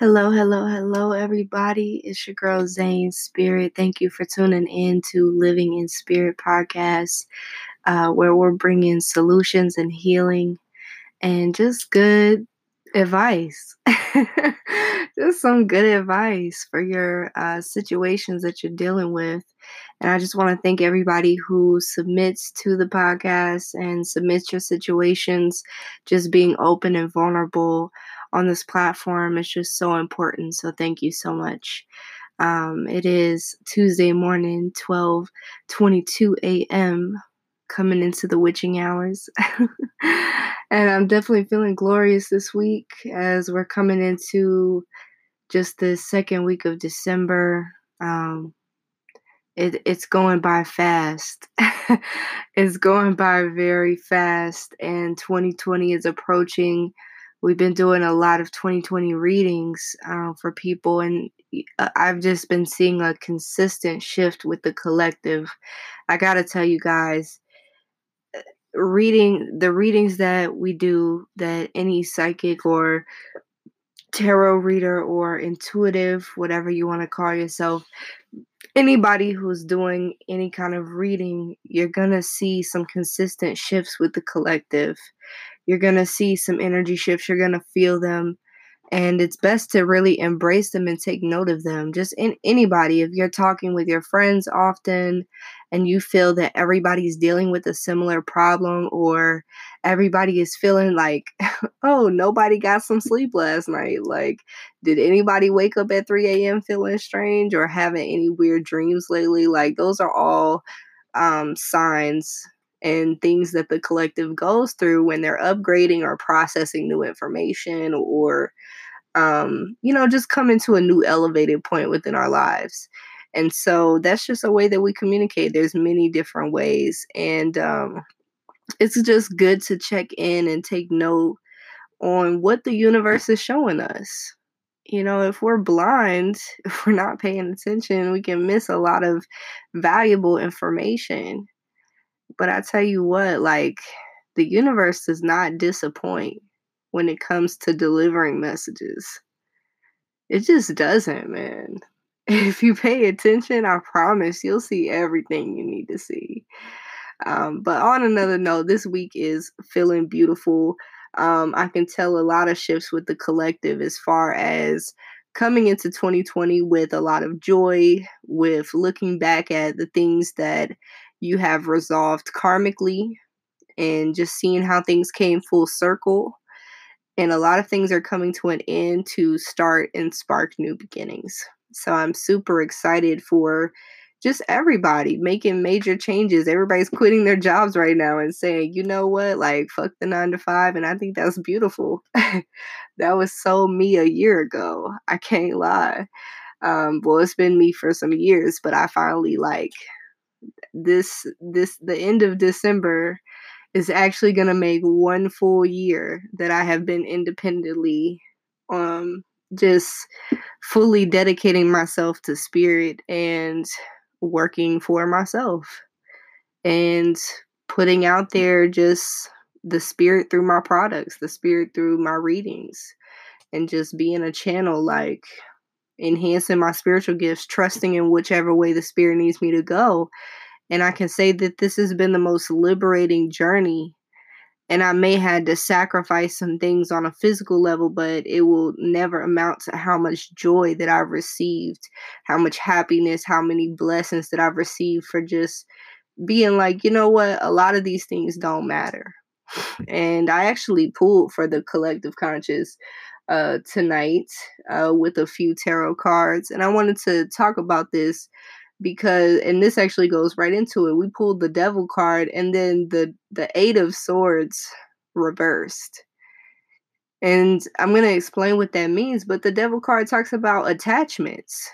Hello, hello, hello, everybody. It's your girl Zane Spirit. Thank you for tuning in to Living in Spirit podcast, uh, where we're bringing solutions and healing and just good advice. just some good advice for your uh, situations that you're dealing with. And I just want to thank everybody who submits to the podcast and submits your situations, just being open and vulnerable on this platform is just so important. So thank you so much. Um, it is Tuesday morning, 12 22 a.m., coming into the witching hours. and I'm definitely feeling glorious this week as we're coming into just the second week of December. Um, it, it's going by fast. it's going by very fast, and 2020 is approaching we've been doing a lot of 2020 readings uh, for people and uh, i've just been seeing a consistent shift with the collective. I gotta tell you guys uh, reading the readings that we do that any psychic or tarot reader or intuitive whatever you want to call yourself anybody who's doing any kind of reading you're gonna see some consistent shifts with the collective you're going to see some energy shifts. You're going to feel them. And it's best to really embrace them and take note of them. Just in anybody, if you're talking with your friends often and you feel that everybody's dealing with a similar problem or everybody is feeling like, oh, nobody got some sleep last night. Like, did anybody wake up at 3 a.m. feeling strange or having any weird dreams lately? Like, those are all um, signs and things that the collective goes through when they're upgrading or processing new information or um, you know just coming to a new elevated point within our lives. And so that's just a way that we communicate. There's many different ways and um, it's just good to check in and take note on what the universe is showing us. You know, if we're blind, if we're not paying attention, we can miss a lot of valuable information. But I tell you what, like the universe does not disappoint when it comes to delivering messages. It just doesn't, man. If you pay attention, I promise you'll see everything you need to see. Um, but on another note, this week is feeling beautiful. Um, I can tell a lot of shifts with the collective as far as coming into 2020 with a lot of joy, with looking back at the things that you have resolved karmically and just seeing how things came full circle. And a lot of things are coming to an end to start and spark new beginnings. So I'm super excited for just everybody making major changes. Everybody's quitting their jobs right now and saying, you know what, like, fuck the nine to five. And I think that's beautiful. that was so me a year ago. I can't lie. Um, well, it's been me for some years, but I finally like this this the end of December is actually going to make one full year that I have been independently um just fully dedicating myself to spirit and working for myself and putting out there just the spirit through my products, the spirit through my readings and just being a channel like enhancing my spiritual gifts, trusting in whichever way the spirit needs me to go and I can say that this has been the most liberating journey. And I may had to sacrifice some things on a physical level, but it will never amount to how much joy that I've received, how much happiness, how many blessings that I've received for just being like, you know what, a lot of these things don't matter. And I actually pulled for the collective conscious uh, tonight uh, with a few tarot cards. And I wanted to talk about this because and this actually goes right into it. We pulled the devil card and then the the 8 of swords reversed. And I'm going to explain what that means, but the devil card talks about attachments.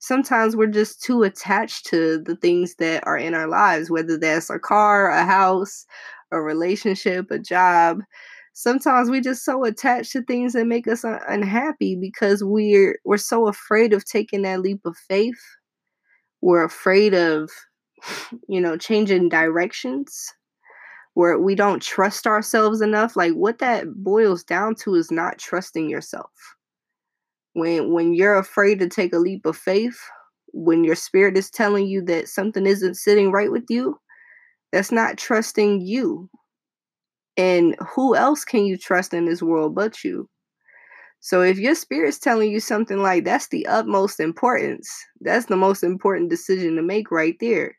Sometimes we're just too attached to the things that are in our lives, whether that's a car, a house, a relationship, a job. Sometimes we just so attached to things that make us un- unhappy because we're we're so afraid of taking that leap of faith we're afraid of you know changing directions where we don't trust ourselves enough like what that boils down to is not trusting yourself when when you're afraid to take a leap of faith, when your spirit is telling you that something isn't sitting right with you, that's not trusting you. And who else can you trust in this world but you? So if your spirit's telling you something like that's the utmost importance, that's the most important decision to make right there.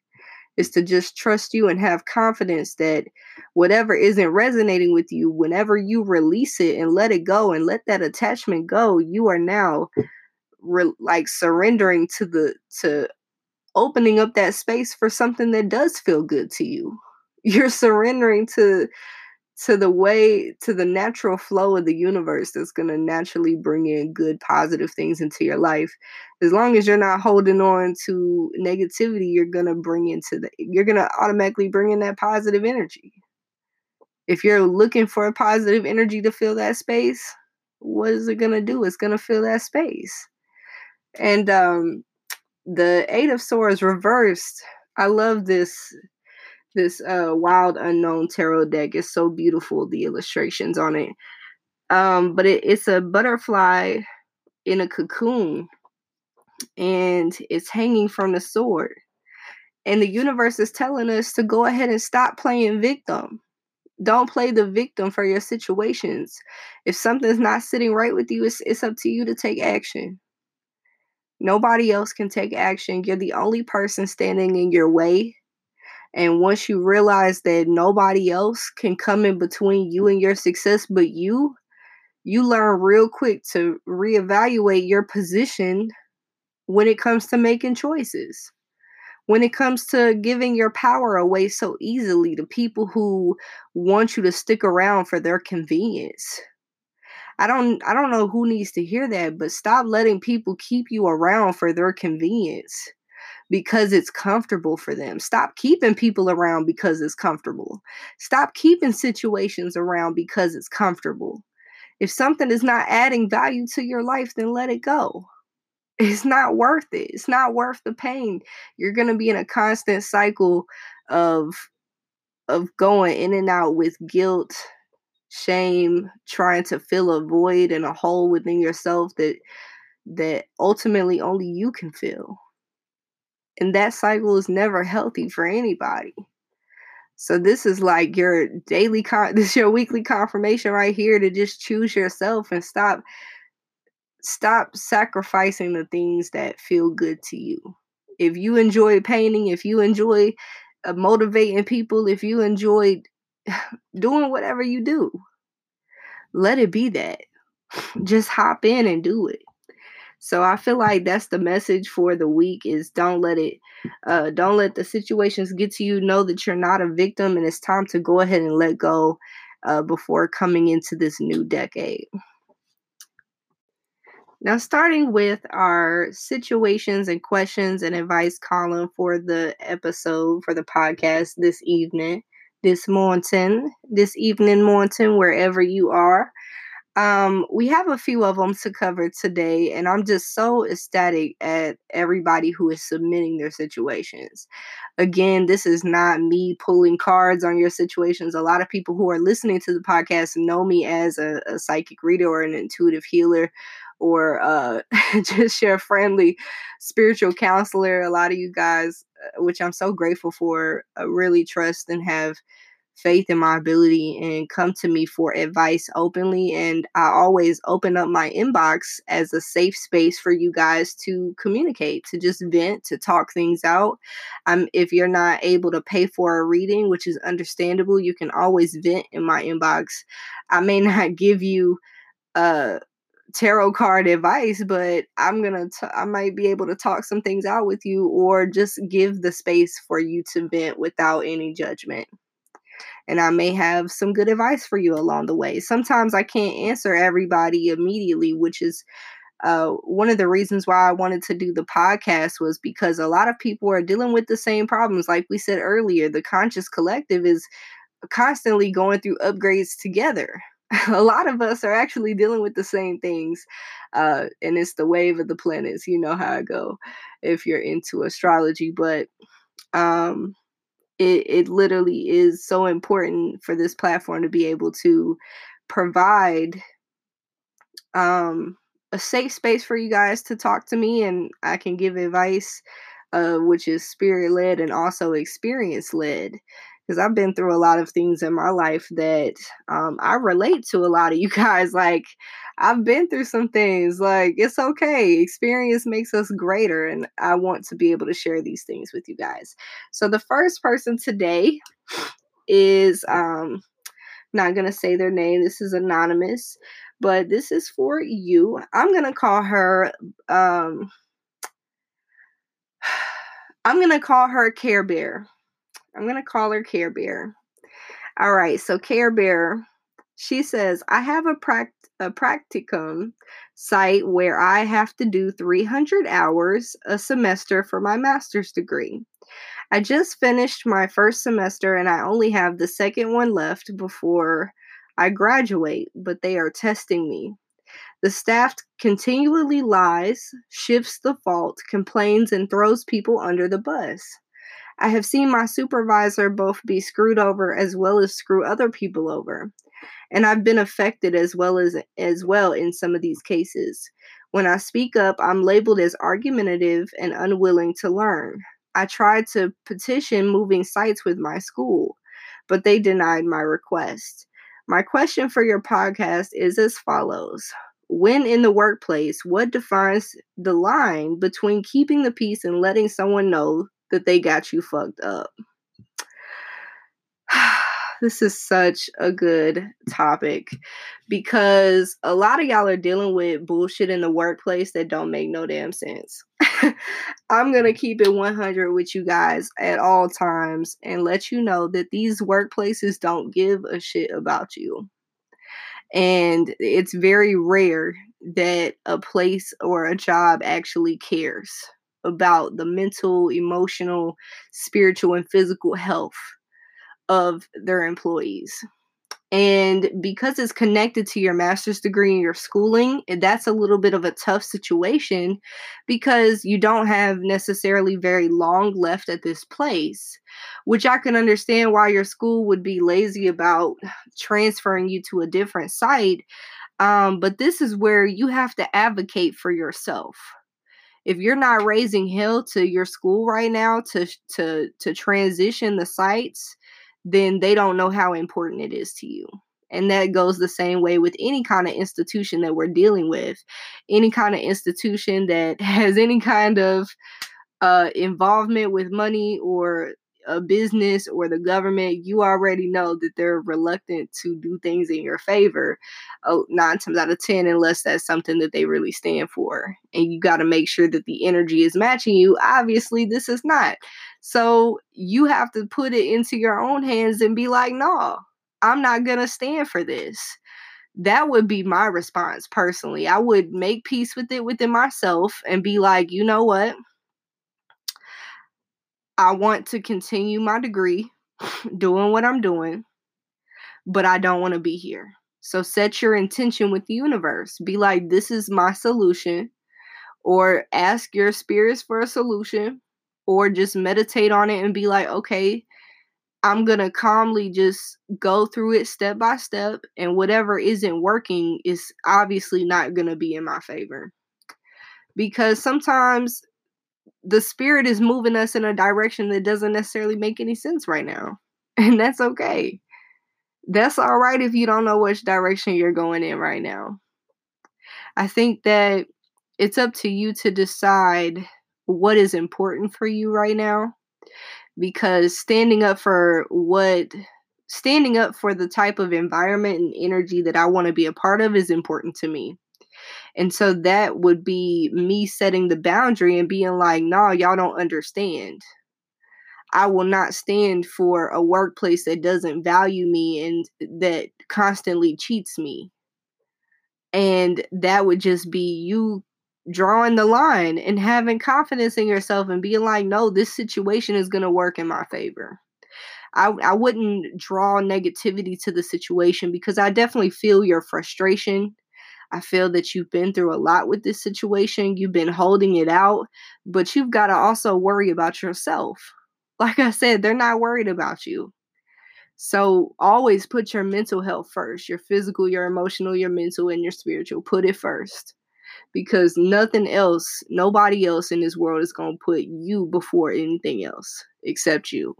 Is to just trust you and have confidence that whatever isn't resonating with you, whenever you release it and let it go and let that attachment go, you are now re- like surrendering to the to opening up that space for something that does feel good to you. You're surrendering to to the way to the natural flow of the universe that's going to naturally bring in good positive things into your life. As long as you're not holding on to negativity you're going to bring into the you're going to automatically bring in that positive energy. If you're looking for a positive energy to fill that space what is it going to do? It's going to fill that space. And um the eight of swords reversed. I love this this uh, wild unknown tarot deck is so beautiful the illustrations on it. Um but it, it's a butterfly in a cocoon and it's hanging from the sword. And the universe is telling us to go ahead and stop playing victim. Don't play the victim for your situations. If something's not sitting right with you it's, it's up to you to take action. Nobody else can take action. You're the only person standing in your way and once you realize that nobody else can come in between you and your success but you, you learn real quick to reevaluate your position when it comes to making choices. When it comes to giving your power away so easily to people who want you to stick around for their convenience. I don't I don't know who needs to hear that, but stop letting people keep you around for their convenience because it's comfortable for them. Stop keeping people around because it's comfortable. Stop keeping situations around because it's comfortable. If something is not adding value to your life, then let it go. It's not worth it. It's not worth the pain. You're going to be in a constant cycle of of going in and out with guilt, shame, trying to fill a void and a hole within yourself that that ultimately only you can fill. And that cycle is never healthy for anybody. So this is like your daily con this your weekly confirmation right here to just choose yourself and stop stop sacrificing the things that feel good to you. If you enjoy painting, if you enjoy uh, motivating people, if you enjoy doing whatever you do, let it be that. Just hop in and do it. So I feel like that's the message for the week is don't let it uh don't let the situations get to you. Know that you're not a victim and it's time to go ahead and let go uh before coming into this new decade. Now, starting with our situations and questions and advice column for the episode for the podcast this evening, this morning, this evening, morning, wherever you are. Um, we have a few of them to cover today, and I'm just so ecstatic at everybody who is submitting their situations. Again, this is not me pulling cards on your situations. A lot of people who are listening to the podcast know me as a, a psychic reader or an intuitive healer or uh, just your friendly spiritual counselor. A lot of you guys, uh, which I'm so grateful for, uh, really trust and have faith in my ability and come to me for advice openly. And I always open up my inbox as a safe space for you guys to communicate, to just vent, to talk things out. Um, if you're not able to pay for a reading, which is understandable, you can always vent in my inbox. I may not give you uh tarot card advice but i'm gonna t- I might be able to talk some things out with you or just give the space for you to vent without any judgment and I may have some good advice for you along the way. Sometimes I can't answer everybody immediately, which is uh, one of the reasons why I wanted to do the podcast was because a lot of people are dealing with the same problems. Like we said earlier, the conscious collective is constantly going through upgrades together. a lot of us are actually dealing with the same things, uh, and it's the wave of the planets. You know how I go if you're into astrology, but um, it, it literally is so important for this platform to be able to provide um a safe space for you guys to talk to me and I can give advice, uh, which is spirit led and also experience led. Because I've been through a lot of things in my life that um, I relate to a lot of you guys. Like, I've been through some things. Like, it's okay. Experience makes us greater. And I want to be able to share these things with you guys. So, the first person today is um, not going to say their name. This is anonymous but this is for you. I'm gonna call her. Um, I'm gonna call her Care Bear. I'm gonna call her Care Bear. All right, so Care Bear, she says I have a pract a practicum site where I have to do 300 hours a semester for my master's degree. I just finished my first semester and I only have the second one left before I graduate, but they are testing me. The staff continually lies, shifts the fault, complains, and throws people under the bus. I have seen my supervisor both be screwed over as well as screw other people over. And I've been affected as well as as well in some of these cases. When I speak up, I'm labeled as argumentative and unwilling to learn. I tried to petition moving sites with my school, but they denied my request. My question for your podcast is as follows When in the workplace, what defines the line between keeping the peace and letting someone know that they got you fucked up? this is such a good topic because a lot of y'all are dealing with bullshit in the workplace that don't make no damn sense. I'm going to keep it 100 with you guys at all times and let you know that these workplaces don't give a shit about you. And it's very rare that a place or a job actually cares about the mental, emotional, spiritual, and physical health of their employees. And because it's connected to your master's degree and your schooling, eh, that's a little bit of a tough situation because you don't have necessarily very long left at this place, which I can understand why your school would be lazy about transferring you to a different site. Um, but this is where you have to advocate for yourself. If you're not raising hell to your school right now to to to transition the sites, then they don't know how important it is to you. And that goes the same way with any kind of institution that we're dealing with. Any kind of institution that has any kind of uh, involvement with money or a business or the government, you already know that they're reluctant to do things in your favor oh, nine times out of 10, unless that's something that they really stand for. And you got to make sure that the energy is matching you. Obviously, this is not. So you have to put it into your own hands and be like, no, I'm not going to stand for this. That would be my response personally. I would make peace with it within myself and be like, you know what? I want to continue my degree, doing what I'm doing, but I don't want to be here. So set your intention with the universe. Be like, this is my solution, or ask your spirits for a solution or just meditate on it and be like, okay, I'm going to calmly just go through it step by step. And whatever isn't working is obviously not going to be in my favor. Because sometimes the spirit is moving us in a direction that doesn't necessarily make any sense right now. And that's okay. That's all right if you don't know which direction you're going in right now. I think that it's up to you to decide what is important for you right now because standing up for what standing up for the type of environment and energy that I want to be a part of is important to me. And so that would be me setting the boundary and being like, nah, y'all don't understand. I will not stand for a workplace that doesn't value me and that constantly cheats me. And that would just be you drawing the line and having confidence in yourself and being like, no, this situation is going to work in my favor. I, I wouldn't draw negativity to the situation because I definitely feel your frustration. I feel that you've been through a lot with this situation. You've been holding it out, but you've got to also worry about yourself. Like I said, they're not worried about you. So always put your mental health first your physical, your emotional, your mental, and your spiritual. Put it first because nothing else, nobody else in this world is going to put you before anything else except you.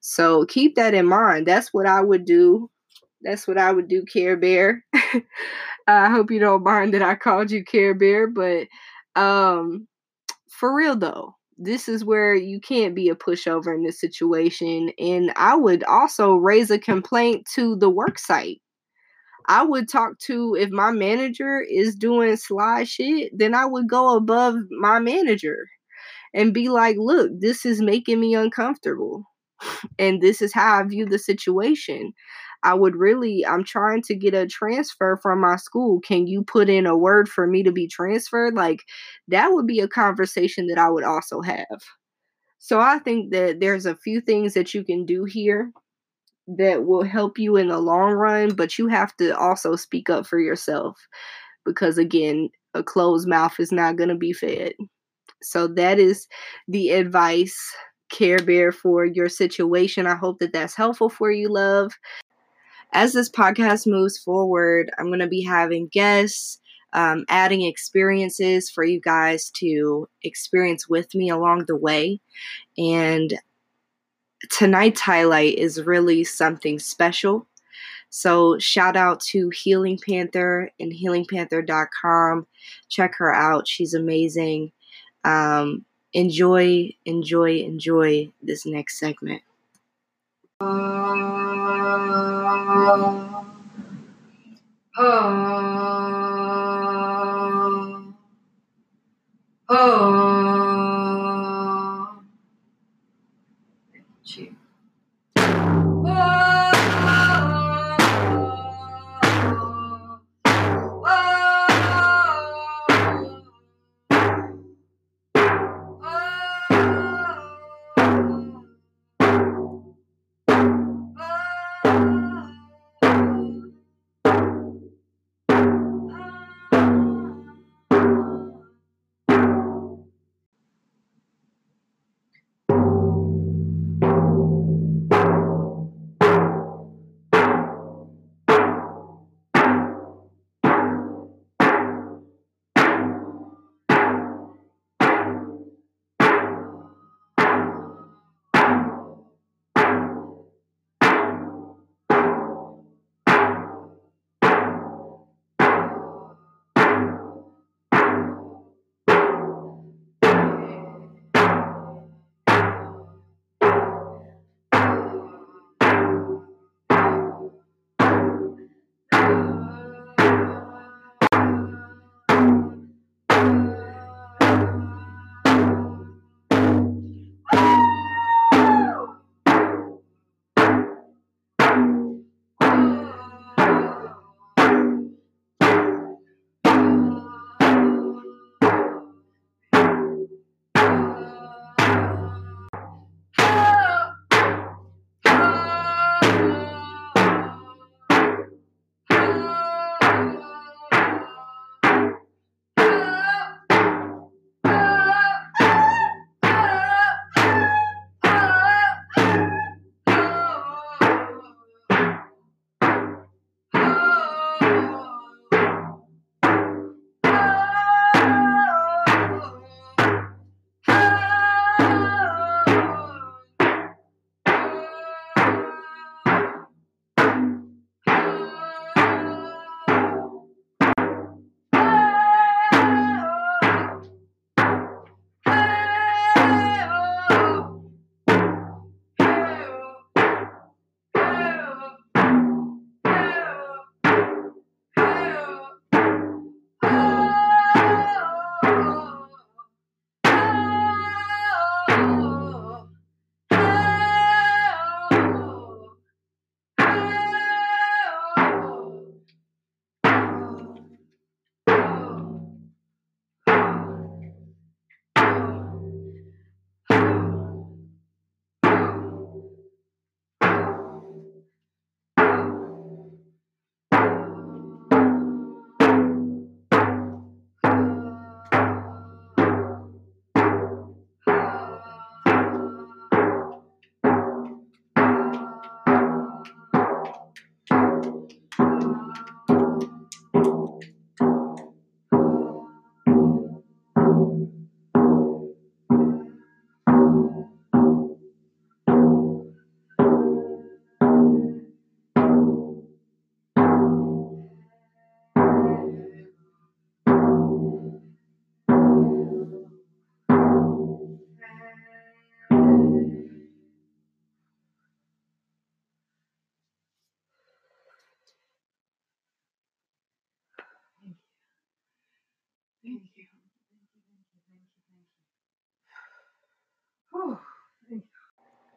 So keep that in mind. That's what I would do. That's what I would do, Care Bear. I hope you don't mind that I called you Care Bear, but um, for real though, this is where you can't be a pushover in this situation. And I would also raise a complaint to the work site. I would talk to if my manager is doing sly shit, then I would go above my manager and be like, look, this is making me uncomfortable. And this is how I view the situation. I would really, I'm trying to get a transfer from my school. Can you put in a word for me to be transferred? Like, that would be a conversation that I would also have. So I think that there's a few things that you can do here that will help you in the long run, but you have to also speak up for yourself because, again, a closed mouth is not going to be fed. So that is the advice, Care Bear, for your situation. I hope that that's helpful for you, love as this podcast moves forward, I'm going to be having guests, um, adding experiences for you guys to experience with me along the way. And tonight's highlight is really something special. So, shout out to Healing Panther and healingpanther.com. Check her out. She's amazing. Um, enjoy, enjoy, enjoy this next segment. Oh,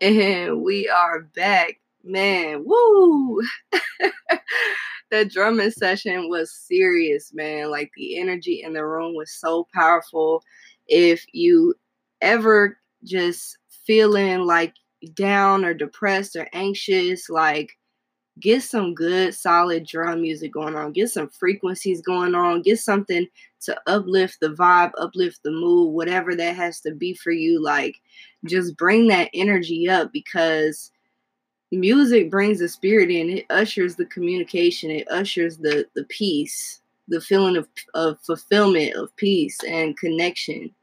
And we are back. Man, woo! that drumming session was serious, man. Like the energy in the room was so powerful. If you ever just feeling like down or depressed or anxious, like get some good solid drum music going on get some frequencies going on get something to uplift the vibe uplift the mood whatever that has to be for you like just bring that energy up because music brings the spirit in. It ushers the communication. It ushers the the peace the feeling of, of fulfillment of peace and connection.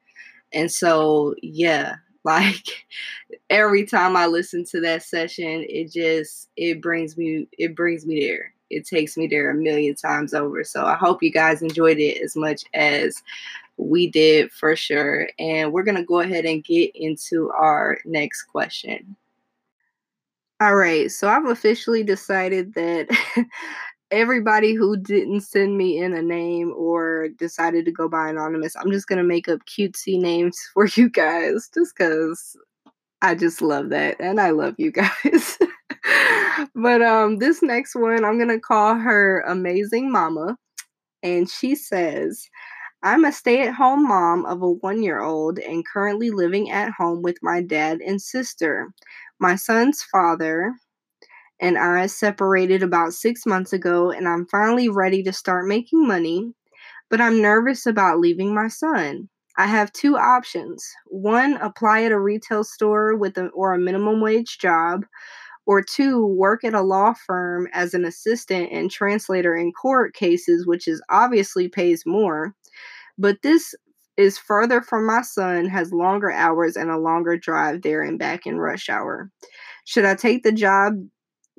And so yeah like every time I listen to that session, it just it brings me it brings me there. It takes me there a million times over. So I hope you guys enjoyed it as much as we did for sure. And we're gonna go ahead and get into our next question. All right, so I've officially decided that everybody who didn't send me in a name or decided to go by anonymous, I'm just gonna make up cutesy names for you guys just because I just love that and I love you guys. but um this next one I'm gonna call her amazing mama. And she says, I'm a stay at home mom of a one year old and currently living at home with my dad and sister. My son's father, and I separated about six months ago, and I'm finally ready to start making money, but I'm nervous about leaving my son. I have two options. One, apply at a retail store with a, or a minimum wage job, or two, work at a law firm as an assistant and translator in court cases, which is obviously pays more. But this is further from my son, has longer hours and a longer drive there and back in rush hour. Should I take the job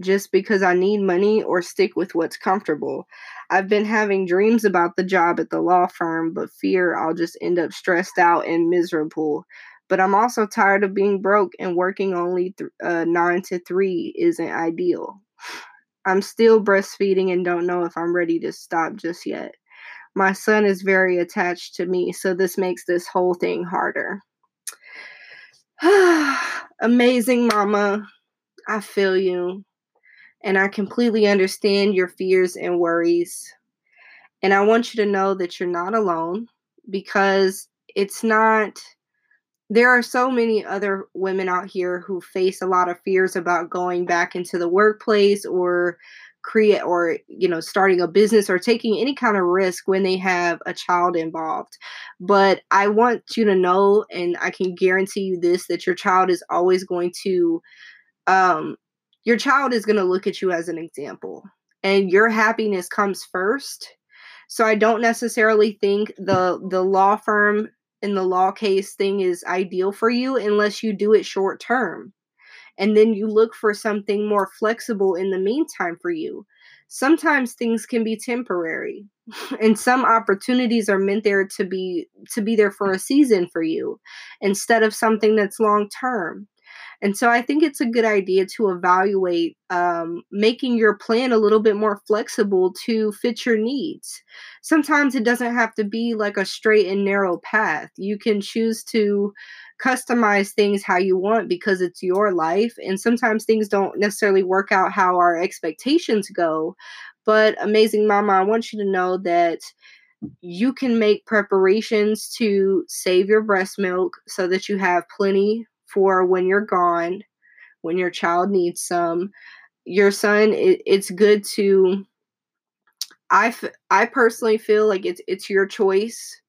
just because I need money or stick with what's comfortable. I've been having dreams about the job at the law firm, but fear I'll just end up stressed out and miserable. But I'm also tired of being broke and working only th- uh, nine to three isn't ideal. I'm still breastfeeding and don't know if I'm ready to stop just yet. My son is very attached to me, so this makes this whole thing harder. Amazing, mama. I feel you and I completely understand your fears and worries. And I want you to know that you're not alone because it's not, there are so many other women out here who face a lot of fears about going back into the workplace or create or you know starting a business or taking any kind of risk when they have a child involved but i want you to know and i can guarantee you this that your child is always going to um your child is going to look at you as an example and your happiness comes first. So i don't necessarily think the the law firm in the law case thing is ideal for you unless you do it short term. And then you look for something more flexible in the meantime for you. Sometimes things can be temporary and some opportunities are meant there to be to be there for a season for you instead of something that's long term and so I think it's a good idea to evaluate um, making your plan a little bit more flexible to fit your needs. Sometimes it doesn't have to be like a straight and narrow path. You can choose to customize things how you want because it's your life. And sometimes things don't necessarily work out how our expectations go. But Amazing Mama, I want you to know that you can make preparations to save your breast milk so that you have plenty for when you're gone, when your child needs some. Your son, it, it's good to. I, f- I personally feel like it's it's your choice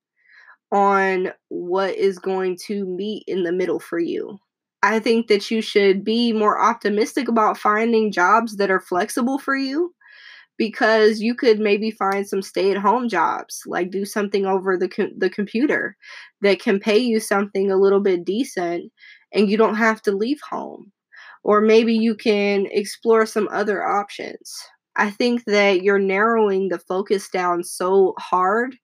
on what is going to meet in the middle for you. I think that you should be more optimistic about finding jobs that are flexible for you because you could maybe find some stay-at-home jobs like do something over the co- the computer that can pay you something a little bit decent and you don't have to leave home. Or maybe you can explore some other options. I think that you're narrowing the focus down so hard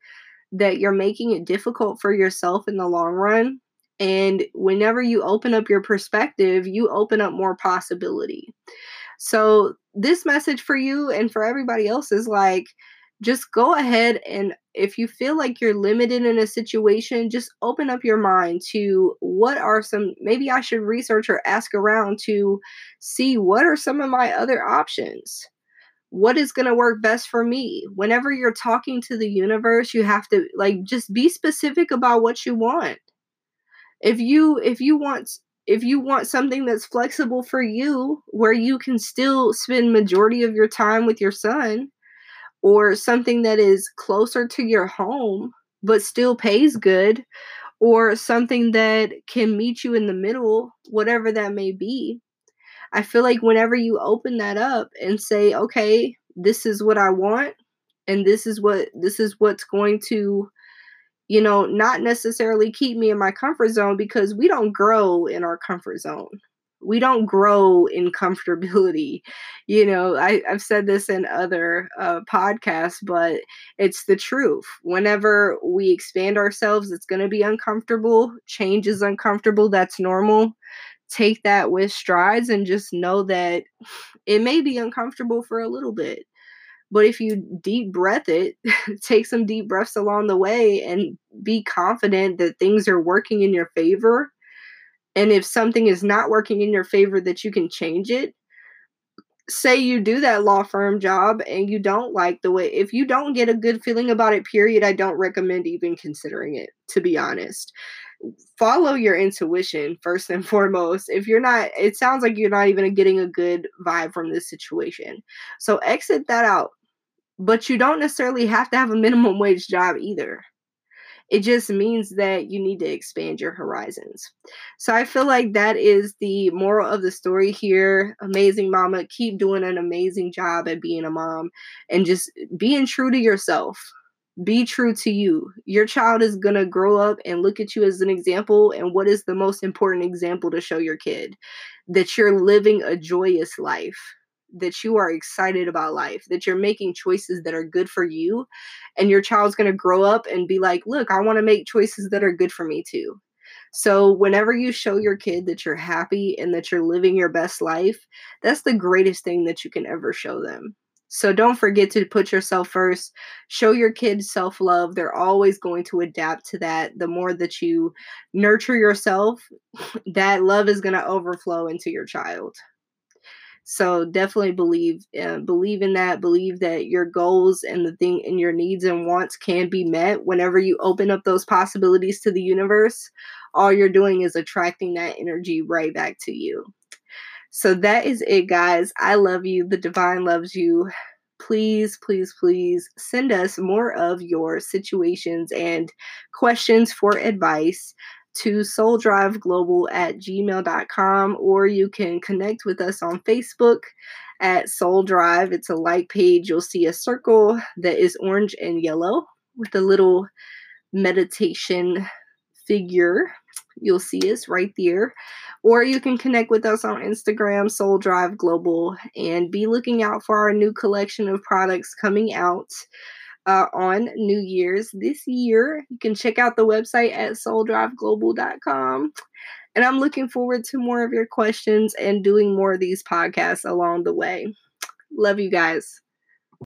that you're making it difficult for yourself in the long run. And whenever you open up your perspective you open up more possibility. So, this message for you and for everybody else is like, just go ahead and if you feel like you're limited in a situation, just open up your mind to what are some, maybe I should research or ask around to see what are some of my other options. What is going to work best for me? Whenever you're talking to the universe, you have to like just be specific about what you want. If you if you want if you want something that's flexible for you where you can still spend majority of your time with your son or something that is closer to your home but still pays good or something that can meet you in the middle whatever that may be i feel like whenever you open that up and say okay this is what i want and this is what this is what's going to you know, not necessarily keep me in my comfort zone because we don't grow in our comfort zone. We don't grow in comfortability. You know, I, have said this in other uh, podcasts, but it's the truth. Whenever we expand ourselves, it's going to be uncomfortable. Change is uncomfortable. That's normal. Take that with strides and just know that it may be uncomfortable for a little bit but if you deep breath it, take some deep breaths along the way and be confident that things are working in your favor. And if something is not working in your favor, that you can change it. Say you do that law firm job and you don't like the way, if you don't get a good feeling about it, period, I don't recommend even considering it, to be honest follow your intuition first and foremost. If you're not, it sounds like you're not even getting a good vibe from this situation. So exit that out. But you don't necessarily have to have a minimum wage job either. It just means that you need to expand your horizons. So I feel like that is the moral of the story here. Amazing mama, keep doing an amazing job at being a mom and just being true to yourself be true to you. Your child is going to grow up and look at you as an example. And what is the most important example to show your kid? That you're living a joyous life, that you are excited about life, that you're making choices that are good for you. And your child's going to grow up and be like, look, I want to make choices that are good for me too. So, whenever you show your kid that you're happy and that you're living your best life, that's the greatest thing that you can ever show them. So don't forget to put yourself first. Show your kids self love. They're always going to adapt to that. The more that you nurture yourself, that love is going to overflow into your child. So definitely believe uh, believe in that. Believe that your goals and the thing and your needs and wants can be met whenever you open up those possibilities to the universe. All you're doing is attracting that energy right back to you. So that is it, guys. I love you. The divine loves you. Please, please, please send us more of your situations and questions for advice to souldriveglobal at gmail.com or you can connect with us on Facebook at Soul Drive. It's a like page. You'll see a circle that is orange and yellow with a little meditation figure. You'll see us right there. Or you can connect with us on Instagram, Soul Drive Global, and be looking out for our new collection of products coming out uh, on New Year's this year. You can check out the website at souldriveglobal.com. And I'm looking forward to more of your questions and doing more of these podcasts along the way. Love you guys.